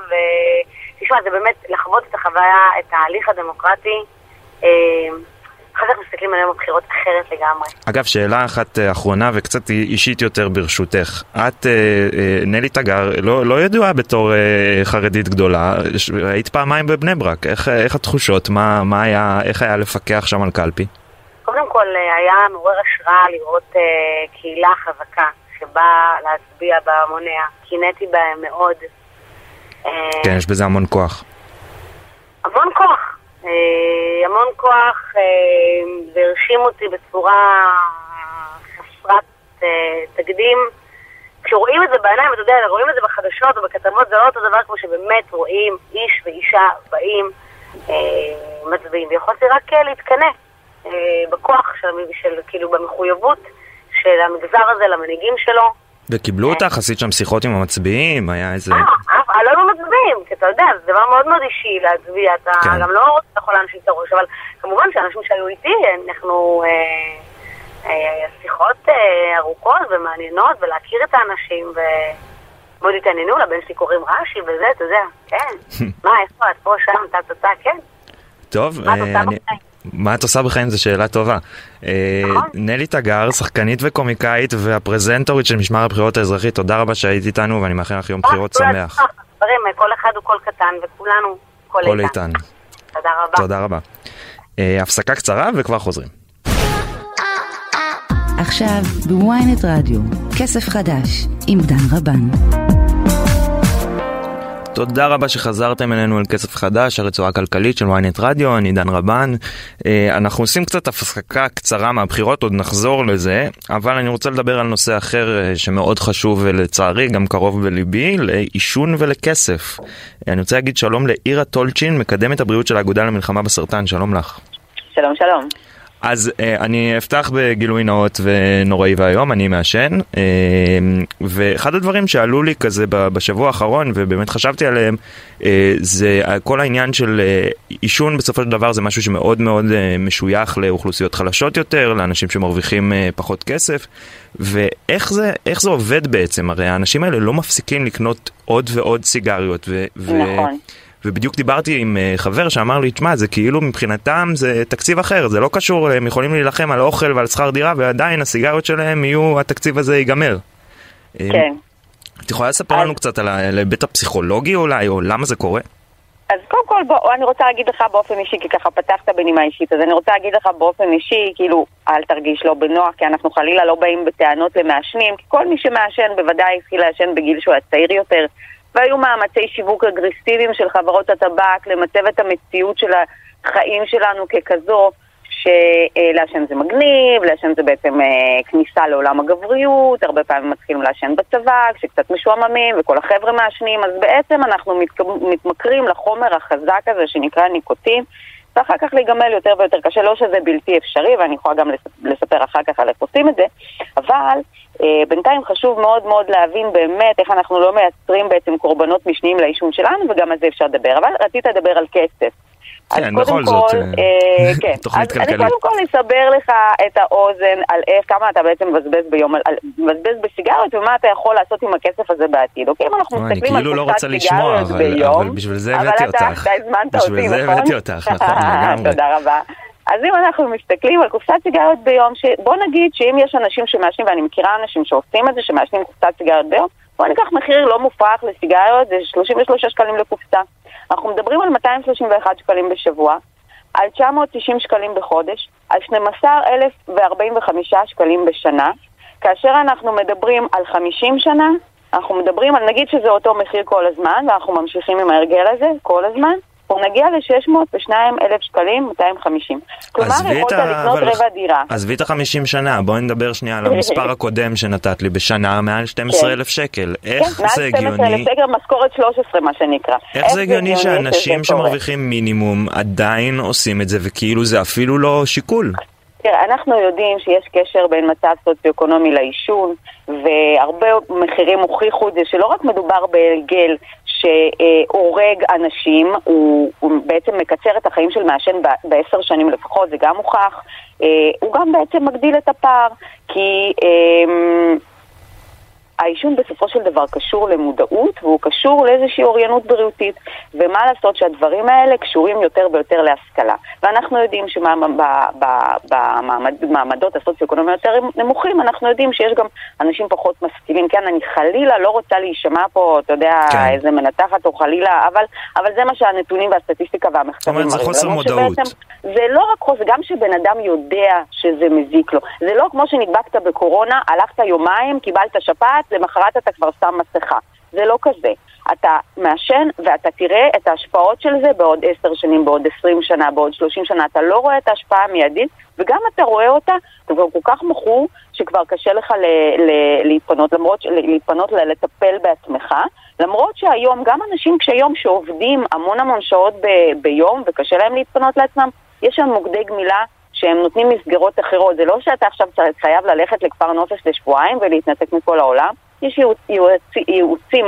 ותשמע, זה באמת לחוות את החוויה, את ההליך הדמוקרטי. אה, אחר כך מסתכלים על יום הבחירות אחרת לגמרי. אגב, שאלה אחת אה, אחרונה וקצת אישית יותר ברשותך. את, אה, אה, נלי תגר, לא, לא ידועה בתור חרדית גדולה, היית פעמיים בבני ברק. איך, איך התחושות? מה, מה היה, איך היה לפקח שם על קלפי? קודם כל, היה מעורר השראה לראות קהילה חזקה שבאה להצביע בהמוניה. קינאתי בהם מאוד. כן, יש בזה המון כוח. המון כוח. אה, המון כוח, אה, והרשים אותי בצורה חסרת אה, תקדים. כשרואים את זה בעיניים, אתה יודע, רואים את זה בחדשות או בכתבות, זה לא אותו דבר כמו שבאמת רואים איש ואישה באים, מצביעים. ויכולתי רק להתקנא בכוח של, של, כאילו, במחויבות של המגזר הזה למנהיגים שלו. וקיבלו אותך? עשית שם שיחות עם המצביעים? היה איזה... אה, לא היו מצביעים, כי אתה יודע, זה דבר מאוד מאוד אישי להצביע, אתה כן. גם לא יכול להנשים את הראש, אבל כמובן שאנשים שהיו איתי, אנחנו... אה, אה, שיחות אה, ארוכות ומעניינות, ולהכיר את האנשים, ומאוד התעניינו, לבן שלי קוראים רש"י וזה, אתה יודע, כן. מה, איפה את פה, שם, טה-טה-טה, כן. טוב, מה את אה, אני-? מה את עושה בחיים זו שאלה טובה. אה, נכון. נלי תגר, שחקנית וקומיקאית והפרזנטורית של משמר הבחירות האזרחי, תודה רבה שהיית איתנו ואני מאחל לך יום בחירות אה, שמח. חברים, כל אחד הוא קול קטן, וכולנו קול. איתן. תודה רבה. תודה רבה. אה, הפסקה קצרה וכבר חוזרים. עכשיו ב ynet רדיו, כסף חדש, עם דן רבן. תודה רבה שחזרתם אלינו אל כסף חדש, הרצועה הכלכלית של ynet רדיו, אני דן רבן. אה, אנחנו עושים קצת הפסקה קצרה מהבחירות, עוד נחזור לזה, אבל אני רוצה לדבר על נושא אחר אה, שמאוד חשוב ולצערי גם קרוב בליבי, לעישון ולכסף. אה, אני רוצה להגיד שלום לאירה טולצ'ין, מקדמת הבריאות של האגודה למלחמה בסרטן, שלום לך. שלום שלום. אז אה, אני אפתח בגילוי נאות ונוראי ואיום, אני מעשן, אה, ואחד הדברים שעלו לי כזה בשבוע האחרון, ובאמת חשבתי עליהם, אה, זה כל העניין של אה, עישון בסופו של דבר זה משהו שמאוד מאוד אה, משוייך לאוכלוסיות חלשות יותר, לאנשים שמרוויחים אה, פחות כסף, ואיך זה, זה עובד בעצם? הרי האנשים האלה לא מפסיקים לקנות עוד ועוד סיגריות. ו- נכון. ובדיוק דיברתי עם אה, חבר שאמר לי, תשמע, זה כאילו מבחינתם זה תקציב אחר, זה לא קשור, הם יכולים להילחם על אוכל ועל שכר דירה, ועדיין הסיגריות שלהם יהיו, התקציב הזה ייגמר. אה, כן. את יכולה לספר לנו קצת על ההיבט הפסיכולוגי אולי, או למה זה קורה? אז קודם כל, בוא, אני רוצה להגיד לך באופן אישי, כי ככה פתחת בנימה אישית, אז אני רוצה להגיד לך באופן אישי, כאילו, אל תרגיש לא בנוח, כי אנחנו חלילה לא באים בטענות למעשנים, כי כל מי שמעשן בוודאי התחיל לעשן בגיל שהוא היה צעיר יותר, והיו מאמצי שיווק אגרסיביים של חברות הטבק למצב את המציאות של החיים שלנו ככזו, שלעשן זה מגניב, לעשן זה בעצם אה, כניסה לעולם הגבריות, הרבה פעמים מתחילים לעשן בצבא, כשקצת משועממים וכל החבר'ה מעשנים, אז בעצם אנחנו מתמכרים לחומר החזק הזה שנקרא ניקוטין. ואחר כך להיגמל יותר ויותר קשה, לא שזה בלתי אפשרי, ואני יכולה גם לספר אחר כך על איך עושים את זה, בינתיים חשוב מאוד מאוד להבין באמת איך אנחנו לא מייצרים בעצם קורבנות משניים לעישון שלנו, וגם על זה אפשר לדבר. אבל רצית לדבר על כסף. כן, בכל זאת, אה, אה, כן. תוכנית כלכלית. אני קודם כל אסבר לך את האוזן על איך, כמה אתה בעצם מבזבז ביום, על, מבזבז בסיגריות ומה אתה יכול לעשות עם הכסף הזה בעתיד, אוקיי? אם אנחנו מסתכלים על כאילו לא קופסת סיגריות ביום, אבל בשביל זה הבאתי אותך. אבל אתה הזמנת אותי, נכון? בשביל זה הבאתי אותך, נכון. תודה רבה. אז אם אנחנו מסתכלים על קופסת סיגריות ביום, ש... בוא נגיד שאם יש אנשים שמעשנים, ואני מכירה אנשים שעושים את זה, שמעשנים קופסת סיגריות ביום, בוא ניקח מחיר לא מופרך לסיגריות, זה 33 שקלים לקופסה. אנחנו מדברים על 231 שקלים בשבוע, על 990 שקלים בחודש, על 12,045 שקלים בשנה, כאשר אנחנו מדברים על 50 שנה, אנחנו מדברים על נגיד שזה אותו מחיר כל הזמן, ואנחנו ממשיכים עם ההרגל הזה כל הזמן, אנחנו נגיע ל-602 אלף שקלים, 250. כלומר, יכולת לקנות רבע דירה. עזבי את ה-50 שנה, בואי נדבר שנייה על המספר הקודם שנתת לי בשנה, מעל 12 אלף שקל. איך כן, זה הגיוני? מעל 12 אלף שקל, משכורת 13 מה שנקרא. איך זה הגיוני שאנשים שמרוויחים מינימום עדיין עושים את זה, וכאילו זה אפילו לא שיקול? תראה, אנחנו יודעים שיש קשר בין מצב סוציו-אקונומי לעישון, והרבה מחירים הוכיחו את זה, שלא רק מדובר בהרגל שהורג אנשים, הוא, הוא בעצם מקצר את החיים של מעשן בעשר שנים לפחות, זה גם הוכח, אה, הוא גם בעצם מגדיל את הפער, כי... העישון בסופו של דבר קשור למודעות והוא קשור לאיזושהי אוריינות בריאותית. ומה לעשות שהדברים האלה קשורים יותר ויותר להשכלה. ואנחנו יודעים שבמעמדות הסוציו-אקונומיים יותר נמוכים, אנחנו יודעים שיש גם אנשים פחות משכילים. כן, אני חלילה לא רוצה להישמע פה, אתה יודע, כן. איזה מנתחת או חלילה, אבל, אבל זה מה שהנתונים והסטטיסטיקה והמחקרים מראים. זאת אומרת, זה חוסר מודעות. שבעצם, זה לא רק חוסר, גם שבן אדם יודע שזה מזיק לו. זה לא כמו שנדבקת בקורונה, הלכת יומיים, קיבלת שפעת, למחרת אתה כבר שם מסכה. זה לא כזה. אתה מעשן ואתה תראה את ההשפעות של זה בעוד עשר שנים, בעוד עשרים שנה, בעוד שלושים שנה. אתה לא רואה את ההשפעה המיידית, וגם אתה רואה אותה, אתה כבר כל כך מכור, שכבר קשה לך ל- ל- להתפנות, למרות, להתפנות ל- לטפל בעצמך. למרות שהיום, גם אנשים קשי יום שעובדים המון המון שעות ב- ביום, וקשה להם להתפנות לעצמם, יש שם מוקדי גמילה שהם נותנים מסגרות אחרות. זה לא שאתה עכשיו חייב ללכת לכפר נופש לשבועיים ולהתנתק מכל העולם. יש ייעוצ, ייעוצ, ייעוצים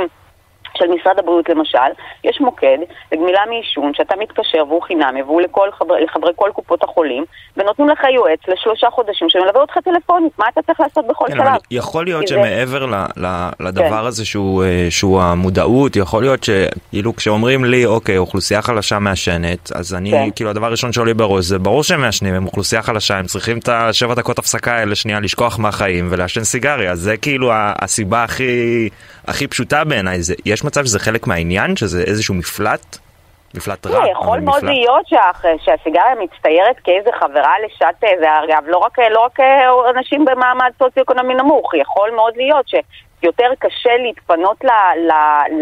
של משרד הבריאות למשל, יש מוקד לגמילה מעישון שאתה מתקשר והוא חינמי והוא לכל חבר, לחברי כל קופות החולים ונותנים לך יועץ לשלושה חודשים שמלווה אותך טלפונית, מה אתה צריך לעשות בכל כן, שלב? יכול להיות שמעבר זה... ל, ל, לדבר כן. הזה שהוא, אה, שהוא המודעות, יכול להיות שכאילו כשאומרים לי אוקיי אוכלוסייה חלשה מעשנת, אז אני כן. כאילו הדבר הראשון שעולה בראש זה ברור שהם מעשנים, הם אוכלוסייה חלשה, הם צריכים את השבע דקות הפסקה האלה שנייה לשכוח מהחיים ולעשן סיגריה, זה כאילו הסיבה הכי, הכי פשוטה בעיניי, יש מצב שזה חלק מהעניין? שזה איזשהו מפלט? מפלט רע? יכול מאוד. להיות שה... שהסיגריה מצטיירת כאיזה חברה לשעת איזה, אגב, לא רק, לא רק אה, אנשים במעמד סוציו-אקונומי נמוך, יכול מאוד להיות שיותר קשה להתפנות ל, ל,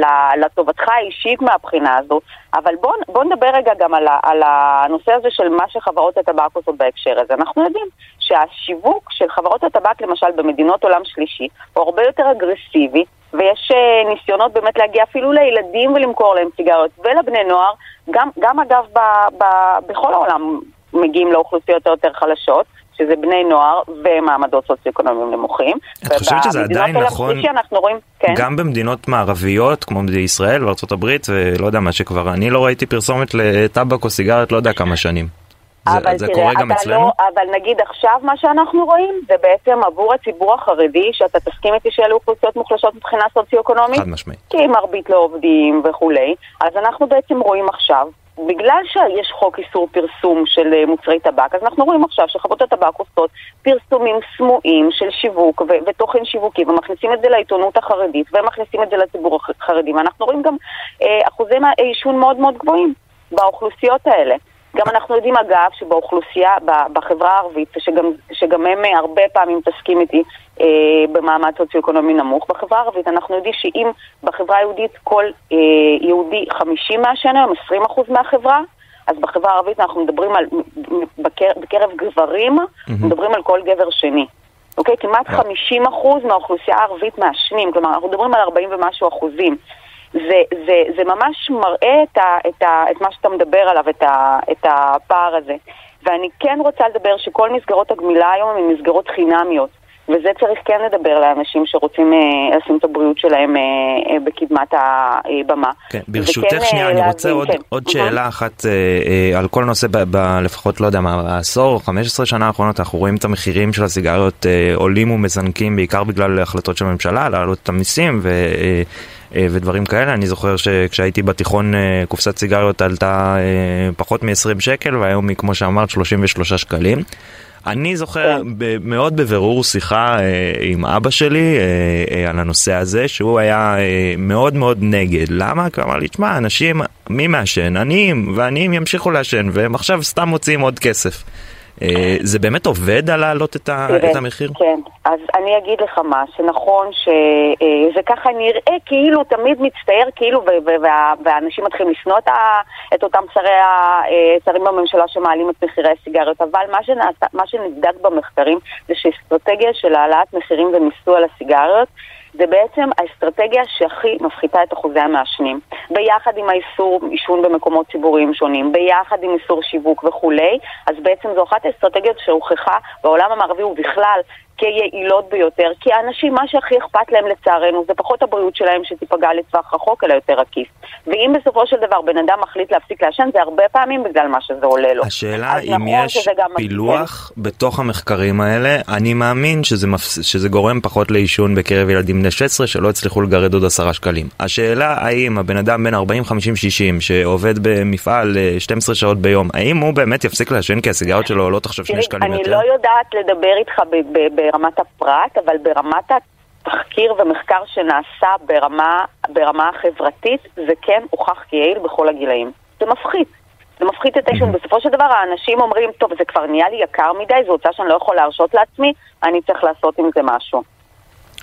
ל, לטובתך האישית מהבחינה הזו, אבל בואו בוא נדבר רגע גם על, ה, על הנושא הזה של מה שחברות הטבק עושות בהקשר הזה. אנחנו יודעים שהשיווק של חברות הטבק, למשל במדינות עולם שלישי, הוא הרבה יותר אגרסיבי. ויש uh, ניסיונות באמת להגיע אפילו לילדים ולמכור להם סיגריות ולבני נוער, גם, גם אגב ב, ב, בכל העולם מגיעים לאוכלוסיות היותר חלשות. שזה בני נוער ומעמדות סוציו-אקונומיים נמוכים. את חושבת שזה עדיין נכון, רואים, כן. גם במדינות מערביות כמו ישראל וארה"ב ולא יודע מה שכבר, אני לא ראיתי פרסומת לטבק או סיגרת לא יודע כמה שנים. אבל זה, תראה, קורה גם אצלנו? לא, אבל נגיד עכשיו מה שאנחנו רואים זה בעצם עבור הציבור החרדי, שאתה תסכים איתי שאלו אוכלוסיות מוחלשות מבחינה סוציו-אקונומית? חד משמעית. כי מרבית לא עובדים וכולי, אז אנחנו בעצם רואים עכשיו, בגלל שיש חוק איסור פרסום של אה, מוצרי טבק, אז אנחנו רואים עכשיו שחברות הטבק עושות פרסומים סמויים של שיווק ו- ותוכן שיווקי ומכניסים את זה לעיתונות החרדית ומכניסים את זה לציבור החרדי, ואנחנו רואים גם אה, אחוזי עישון מאוד מאוד גבוהים באוכלוסיות האלה. גם אנחנו יודעים אגב שבאוכלוסייה, בחברה הערבית, שגם, שגם הם אה, הרבה פעמים מתעסקים איתי אה, במעמד סוציו-אקונומי נמוך, בחברה הערבית אנחנו יודעים שאם בחברה היהודית כל אה, יהודי 50 מעשן היום, 20% מהחברה, אז בחברה הערבית אנחנו מדברים על, בקרב, בקרב גברים, mm-hmm. מדברים על כל גבר שני. אוקיי? כמעט 50 אחוז מהאוכלוסייה הערבית מעשנים, כלומר אנחנו מדברים על 40 ומשהו אחוזים. זה, זה, זה ממש מראה את, ה, את, ה, את מה שאתה מדבר עליו, את, ה, את הפער הזה. ואני כן רוצה לדבר שכל מסגרות הגמילה היום הן מסגרות חינמיות. וזה צריך כן לדבר לאנשים שרוצים אה, לשים את הבריאות שלהם אה, אה, בקדמת הבמה. כן, ברשותך וכן, שנייה, אני רוצה עוד, כן. עוד שאלה אחת אה, על כל נושא, ב, ב, לפחות לא יודע מה, העשור, 15 שנה האחרונות, אנחנו רואים את המחירים של הסיגריות אה, עולים ומזנקים בעיקר בגלל החלטות של הממשלה, להעלות את המיסים ו... אה, ודברים כאלה. אני זוכר שכשהייתי בתיכון קופסת סיגריות עלתה פחות מ-20 שקל והיום היא כמו שאמרת 33 שקלים. אני זוכר כן. מאוד בבירור שיחה אה, עם אבא שלי אה, אה, על הנושא הזה, שהוא היה מאוד מאוד נגד. למה? כי הוא אמר לי, תשמע, אנשים, מי מעשן? עניים, ועניים ימשיכו לעשן, והם עכשיו סתם מוציאים עוד כסף. אה, זה באמת עובד על להעלות את, ה, את המחיר? כן, אז אני אגיד לך מה, שנכון שזה אה, ככה נראה כאילו תמיד מצטייר כאילו והאנשים מתחילים לשנוא את, את אותם שרי, אה, שרים בממשלה שמעלים את מחירי הסיגריות, אבל מה, שנעשה, מה שנבדק במחקרים זה שאסטרטגיה של העלאת מחירים ומיסוי על הסיגריות זה בעצם האסטרטגיה שהכי מפחיתה את אחוזי המעשנים. ביחד עם האיסור עישון במקומות ציבוריים שונים, ביחד עם איסור שיווק וכולי, אז בעצם זו אחת האסטרטגיות שהוכחה בעולם המערבי ובכלל כיעילות ביותר, כי האנשים, מה שהכי אכפת להם לצערנו זה פחות הבריאות שלהם שתיפגע לטווח רחוק, אלא יותר עקיף. ואם בסופו של דבר בן אדם מחליט להפסיק לעשן, זה הרבה פעמים בגלל מה שזה עולה לו. השאלה אם נכון יש פילוח כן. בתוך המחקרים האלה, אני מאמין שזה, מפס... שזה גורם פחות לעישון בקרב ילדים בני 16 שלא הצליחו לגרד עוד עשרה שקלים. השאלה האם הבן אדם בן 40, 50, 60 שעובד במפעל 12 אה, שעות ביום, האם הוא באמת יפסיק לעשן כי הסיגרות שלו עולות עכשיו 2 שקלים יותר? אני לא יודעת לדבר איתך ברמת הפרט, אבל ברמת התחקיר ומחקר שנעשה ברמה, ברמה החברתית, זה כן הוכח כיעיל בכל הגילאים. זה מפחית. זה מפחית את העישון. בסופו של דבר האנשים אומרים, טוב, זה כבר נהיה לי יקר מדי, זו הוצאה שאני לא יכול להרשות לעצמי, אני צריך לעשות עם זה משהו.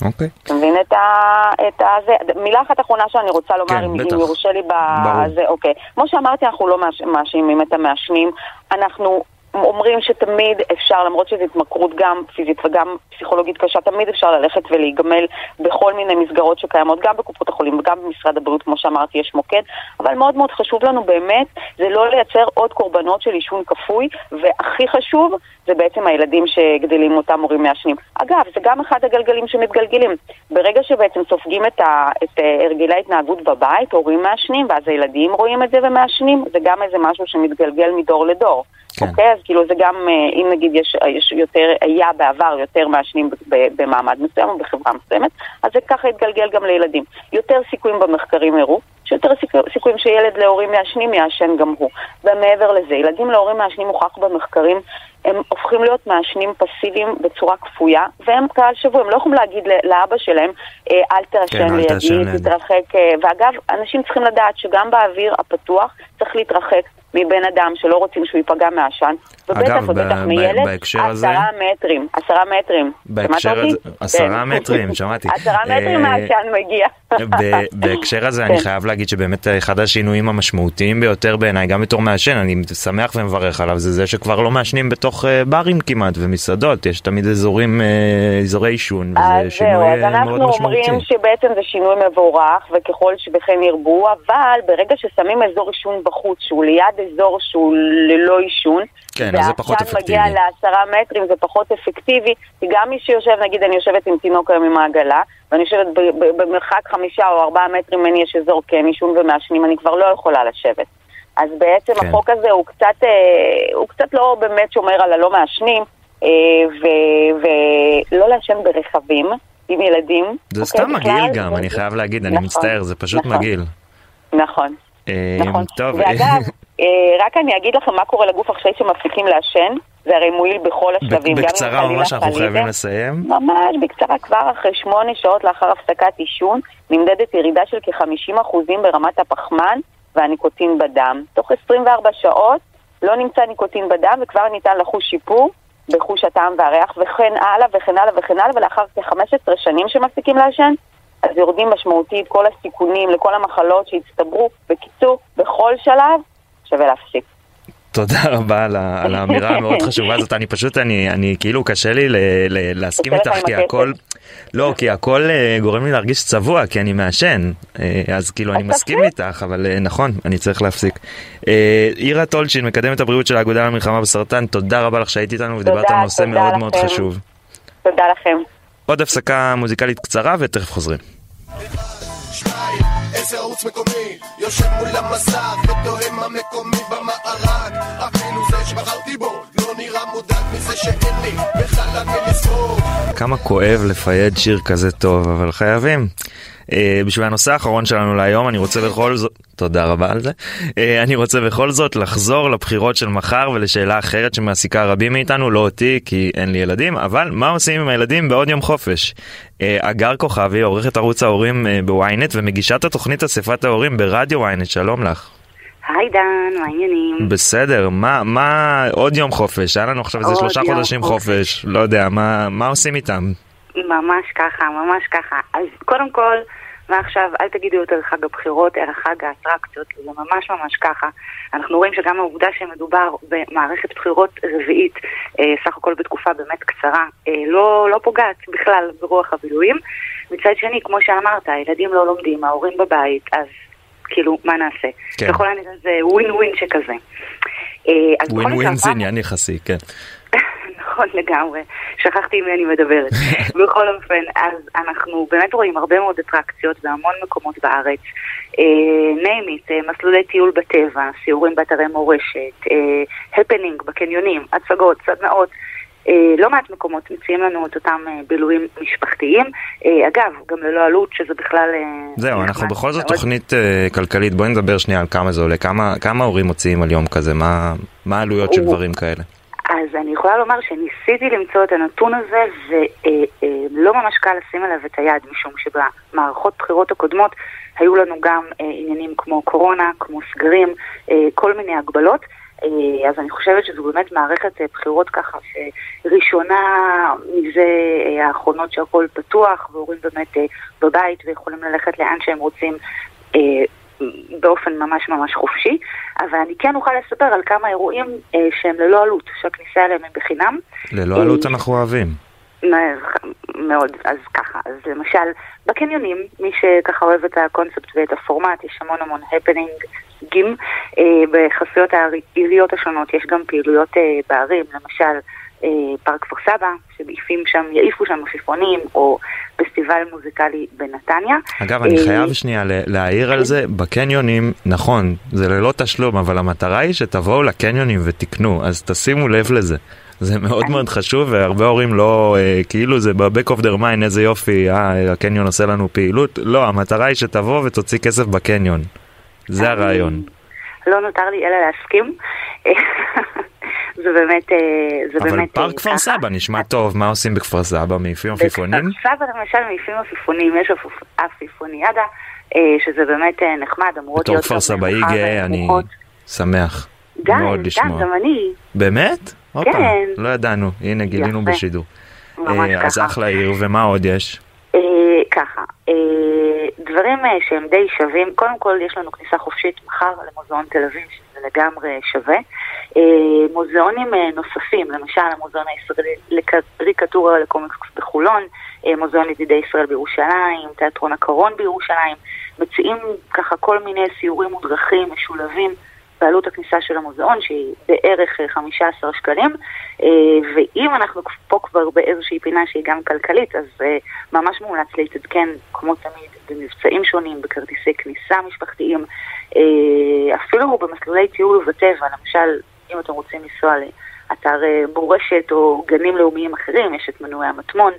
אוקיי. Okay. אתה מבין את ה... את ה... זה... מילה אחת אחרונה שאני רוצה לומר, כן, אם, בטח. אם יורשה לי בזה, אוקיי. כמו שאמרתי, אנחנו לא מאשימים את המעשנים. אנחנו אומרים שתמיד אפשר, למרות שזו התמכרות גם פיזית וגם פסיכולוגית קשה, תמיד אפשר ללכת ולהיגמל בכל מיני מסגרות שקיימות, גם בקופות החולים וגם במשרד הבריאות, כמו שאמרתי, יש מוקד, אבל מאוד מאוד חשוב לנו באמת, זה לא לייצר עוד קורבנות של עישון כפוי, והכי חשוב, זה בעצם הילדים שגדלים אותם הורים מעשנים. אגב, זה גם אחד הגלגלים שמתגלגלים. ברגע שבעצם סופגים את, ה, את אה, הרגלי ההתנהגות בבית, הורים מעשנים, ואז הילדים רואים את זה ומעשנים, זה גם איזה משהו שמתגלגל מדור לדור. כן. אוקיי? אז כאילו זה גם, אה, אם נגיד יש, יש יותר, היה בעבר יותר מעשנים במעמד מסוים או בחברה מסוימת, אז זה ככה יתגלגל גם לילדים. יותר סיכויים במחקרים הראו, שיותר סיכויים שילד להורים מעשנים יעשן גם הוא. ומעבר לזה, ילדים להורים מעשנים הוכח במחקרים, הם הופכים להיות מעשנים פסיביים בצורה כפויה, והם קהל שבוי, הם לא יכולים להגיד לאבא שלהם, אה, אל תעשן כן, לידי, תתרחק. אה, ואגב, אנשים צריכים לדעת שגם באוויר הפתוח צריך להתרחק מבן אדם שלא רוצים שהוא ייפגע מעשן, ובטח ובטח מילד, עשרה מטרים, עשרה מטרים. בהקשר הזה, עשרה כן. מטרים, שמעתי. עשרה מטרים אה, מעשן מגיע. בהקשר הזה אני כן. חייב להגיד שבאמת אחד השינויים המשמעותיים ביותר בעיניי, גם בתור מעשן, אני שמח ומברך עליו, זה זה שכבר לא מעשנים בתוך אה, ברים כמעט ומסעדות, יש תמיד אזורים, אה, אזורי עישון, וזה שינוי מאוד משמעותי. אז אנחנו אומרים שבעצם זה שינוי מבורך, וככל שבכן ירבו, אבל ברגע ששמים אזור עישון בחוץ, שהוא ליד אזור שהוא ללא עישון, כן, אז זה פחות אפקטיבי. והעשן מגיע לעשרה מטרים, זה פחות אפקטיבי, כי גם מי שיושב, נגיד אני יושבת עם תינוק היום עם העגלה, ואני יושבת במרחק חמישה או ארבעה מטרים ממני יש אזור כן עישון ומעשנים, אני כבר לא יכולה לשבת. אז בעצם כן. החוק הזה הוא קצת, אה, הוא קצת לא באמת שומר על הלא מעשנים, אה, ולא לעשן ברכבים עם ילדים. זה אוקיי, סתם מגעיל גם, אני חייב להגיד, אני נכון, מצטער, זה פשוט נכון. מגעיל. נכון. אה, נכון. טוב. ואגב, רק אני אגיד לכם מה קורה לגוף אחרי שמפסיקים לעשן, זה הרי מועיל בכל השלבים. בקצרה, ממש אנחנו חייבים לסיים. ממש בקצרה, כבר אחרי שמונה שעות לאחר הפסקת עישון, נמדדת ירידה של כ-50% ברמת הפחמן והניקוטין בדם. תוך 24 שעות לא נמצא ניקוטין בדם וכבר ניתן לחוש שיפור בחוש הטעם והריח וכן הלאה וכן הלאה וכן הלאה ולאחר כ-15 שנים שמפסיקים לעשן, אז יורדים משמעותית כל הסיכונים לכל המחלות שהצטברו. בקיצור, בכל שלב שווה להפסיק. תודה רבה על, על האמירה המאוד חשובה הזאת, אני פשוט, אני, אני כאילו קשה לי ל, ל, להסכים איתך, כי הכל, לא, כי הכל uh, גורם לי להרגיש צבוע, כי אני מעשן, uh, אז כאילו אני מסכים איתך, אבל uh, נכון, אני צריך להפסיק. אירה טולצ'ין, מקדמת הבריאות של האגודה למלחמה בסרטן, תודה רבה לך שהיית איתנו ודיברת על נושא מאוד לכם. מאוד חשוב. תודה לכם. עוד הפסקה מוזיקלית קצרה ותכף חוזרים. איזה ערוץ מקומי? יושב מול המסך ותוהה מה מקומי במארג אפילו זה שבחרתי בו לא נראה מודאג מזה שאין לי בכלל על מי לסמוך כמה כואב לפייד שיר כזה טוב אבל חייבים בשביל הנושא האחרון שלנו להיום אני רוצה בכל זאת, תודה רבה על זה, uh, אני רוצה בכל זאת לחזור לבחירות של מחר ולשאלה אחרת שמעסיקה רבים מאיתנו, לא אותי כי אין לי ילדים, אבל מה עושים עם הילדים בעוד יום חופש? אגר כוכבי, עורכת ערוץ ההורים בוויינט ומגישת התוכנית אספת ההורים ברדיו וויינט, שלום לך. היי דן, מה העניינים? בסדר, מה, מה, עוד יום חופש, היה לנו עכשיו איזה שלושה חודשים חופש. חופש, לא יודע, מה, מה עושים איתם? ממש ככה, ממש ככה. אז קודם כל, מעכשיו אל תגידו יותר חג הבחירות, אלא חג האטרקציות, זה ממש ממש ככה. אנחנו רואים שגם העובדה שמדובר במערכת בחירות רביעית, אה, סך הכל בתקופה באמת קצרה, אה, לא, לא פוגעת בכלל ברוח הבילויים. מצד שני, כמו שאמרת, הילדים לא לומדים, ההורים בבית, אז כאילו, מה נעשה? כן. ככל הנראה זה ווין ווין שכזה. ווין ווין זה עניין יחסי, כן. נכון לגמרי, שכחתי עם מי אני מדברת. בכל אופן, אז אנחנו באמת רואים הרבה מאוד אטרקציות בהמון מקומות בארץ. ניימית, uh, uh, מסלולי טיול בטבע, סיורים באתרי מורשת, הפנינג uh, בקניונים, הצגות, סדנאות. לא מעט מקומות מציעים לנו את אותם בילויים משפחתיים. אגב, גם ללא עלות, שזה בכלל... זהו, אנחנו בכל זאת תוכנית כלכלית, בואי נדבר שנייה על כמה זה עולה, כמה, כמה הורים מוציאים על יום כזה, מה, מה העלויות של דברים כאלה? אז אני יכולה לומר שניסיתי למצוא את הנתון הזה ולא ממש קל לשים עליו את היד, משום שבמערכות בחירות הקודמות היו לנו גם עניינים כמו קורונה, כמו סגרים, כל מיני הגבלות. אז אני חושבת שזו באמת מערכת בחירות ככה שראשונה מזה האחרונות שהכל פתוח והורים באמת בבית ויכולים ללכת לאן שהם רוצים באופן ממש ממש חופשי, אבל אני כן אוכל לספר על כמה אירועים אה, שהם ללא עלות, שהכניסה אליהם היא בחינם. ללא אה, עלות אנחנו אוהבים. מאוד, אז ככה, אז למשל, בקניונים, מי שככה אוהב את הקונספט ואת הפורמט, יש המון המון הפנינג גים, אה, בחסויות העיריות השונות יש גם פעילויות אה, בערים, למשל, פארק כפר סבא, שמעיפים שם, יעיפו שם עפיפונים, או פסטיבל מוזיקלי בנתניה. אגב, אני אה, חייב שנייה להעיר על זה, בקניונים, נכון, זה ללא תשלום, אבל המטרה היא שתבואו לקניונים ותקנו, אז תשימו לב לזה. זה מאוד מאוד חשוב והרבה הורים לא, אה, כאילו זה ב-back of their mind איזה יופי, אה, הקניון עושה לנו פעילות, לא, המטרה היא שתבוא ותוציא כסף בקניון. זה הרעיון. לא נותר לי אלא להסכים. זה באמת, אה, זה אבל באמת... אבל פארק כפר סבא נשמע טוב, מה עושים בכפר סבא? מעיפים עפיפונים? בכפר סבא למשל מעיפים עפיפונים, יש עפיפוניאדה, אה, שזה באמת אה, נחמד, אמורות להיות... בתור כפר סבאי גאה, אני שמח. מאוד לשמוע. גם אני. באמת? כן. לא ידענו, הנה גילינו בשידור. ממש ככה. אז אחלה עיר, ומה עוד יש? ככה, דברים שהם די שווים, קודם כל יש לנו כניסה חופשית מחר למוזיאון תל אביב, שזה לגמרי שווה. אה, מוזיאונים אה, נוספים, למשל המוזיאון הישראלי לקריקטורה לקומיקס בחולון, אה, מוזיאון ידידי ישראל בירושלים, תיאטרון הקרון בירושלים, מציעים ככה כל מיני סיורים מודרכים משולבים בעלות הכניסה של המוזיאון שהיא בערך 15 שקלים ואם אנחנו פה כבר באיזושהי פינה שהיא גם כלכלית אז ממש מומלץ להתעדכן כמו תמיד במבצעים שונים, בכרטיסי כניסה משפחתיים אפילו במסלולי טיול בטבע, למשל אם אתם רוצים לנסוע לאתר אה, מורשת או גנים לאומיים אחרים, יש את מנועי המטמון.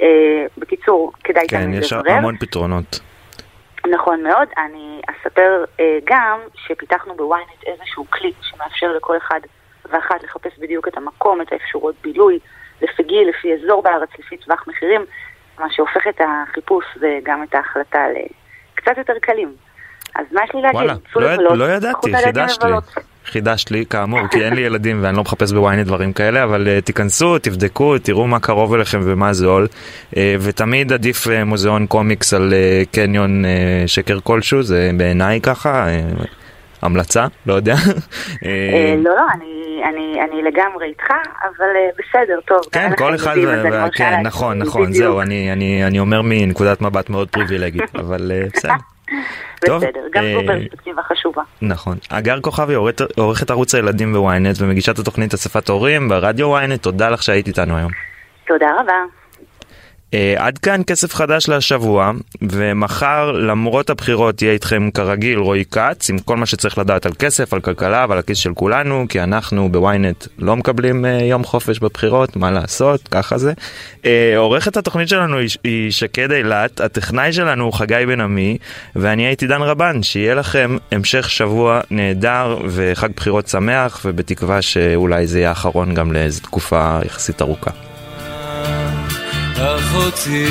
אה, בקיצור, כדאי כן, תמיד לברר. יש המון פתרונות. נכון מאוד. אני אספר אה, גם שפיתחנו בוויינט איזשהו כלי שמאפשר לכל אחד ואחת לחפש בדיוק את המקום, את האפשרויות בילוי, לפי גיל, לפי אזור בארץ, לפי טווח מחירים, מה שהופך את החיפוש וגם את ההחלטה לקצת יותר קלים. אז מה יש לי להגיד? וואלה, לא, לא ידעתי, חידשת לי. חידשת לי כאמור כי אין לי ילדים ואני לא מחפש בוויינט דברים כאלה אבל uh, תיכנסו תבדקו תראו מה קרוב אליכם ומה זול uh, ותמיד עדיף uh, מוזיאון קומיקס על uh, קניון uh, שקר כלשהו זה בעיניי ככה uh, המלצה? לא יודע. לא, לא, אני, לגמרי איתך, אבל בסדר, טוב. כן, כל אחד, כן, נכון, נכון. זהו, אני- אני אני אומר מנקודת מבט מאוד פריבילגית, אבל בסדר. טוב, בסדר, גם זו אה, פרספקטיבה חשובה. נכון. הגר כוכבי, עורכת ערוץ הילדים בוויינט ומגישת התוכנית אספת הורים ברדיו וויינט, תודה לך שהיית איתנו היום. תודה רבה. Uh, עד כאן כסף חדש לשבוע, ומחר למרות הבחירות יהיה איתכם כרגיל רועי כץ עם כל מה שצריך לדעת על כסף, על כלכלה ועל הכיס של כולנו, כי אנחנו בוויינט לא מקבלים uh, יום חופש בבחירות, מה לעשות, ככה זה. Uh, עורכת התוכנית שלנו היא שקד אילת, הטכנאי שלנו הוא חגי בן עמי, ואני הייתי דן רבן, שיהיה לכם המשך שבוע נהדר וחג בחירות שמח, ובתקווה שאולי זה יהיה האחרון גם לאיזו תקופה יחסית ארוכה. אחותי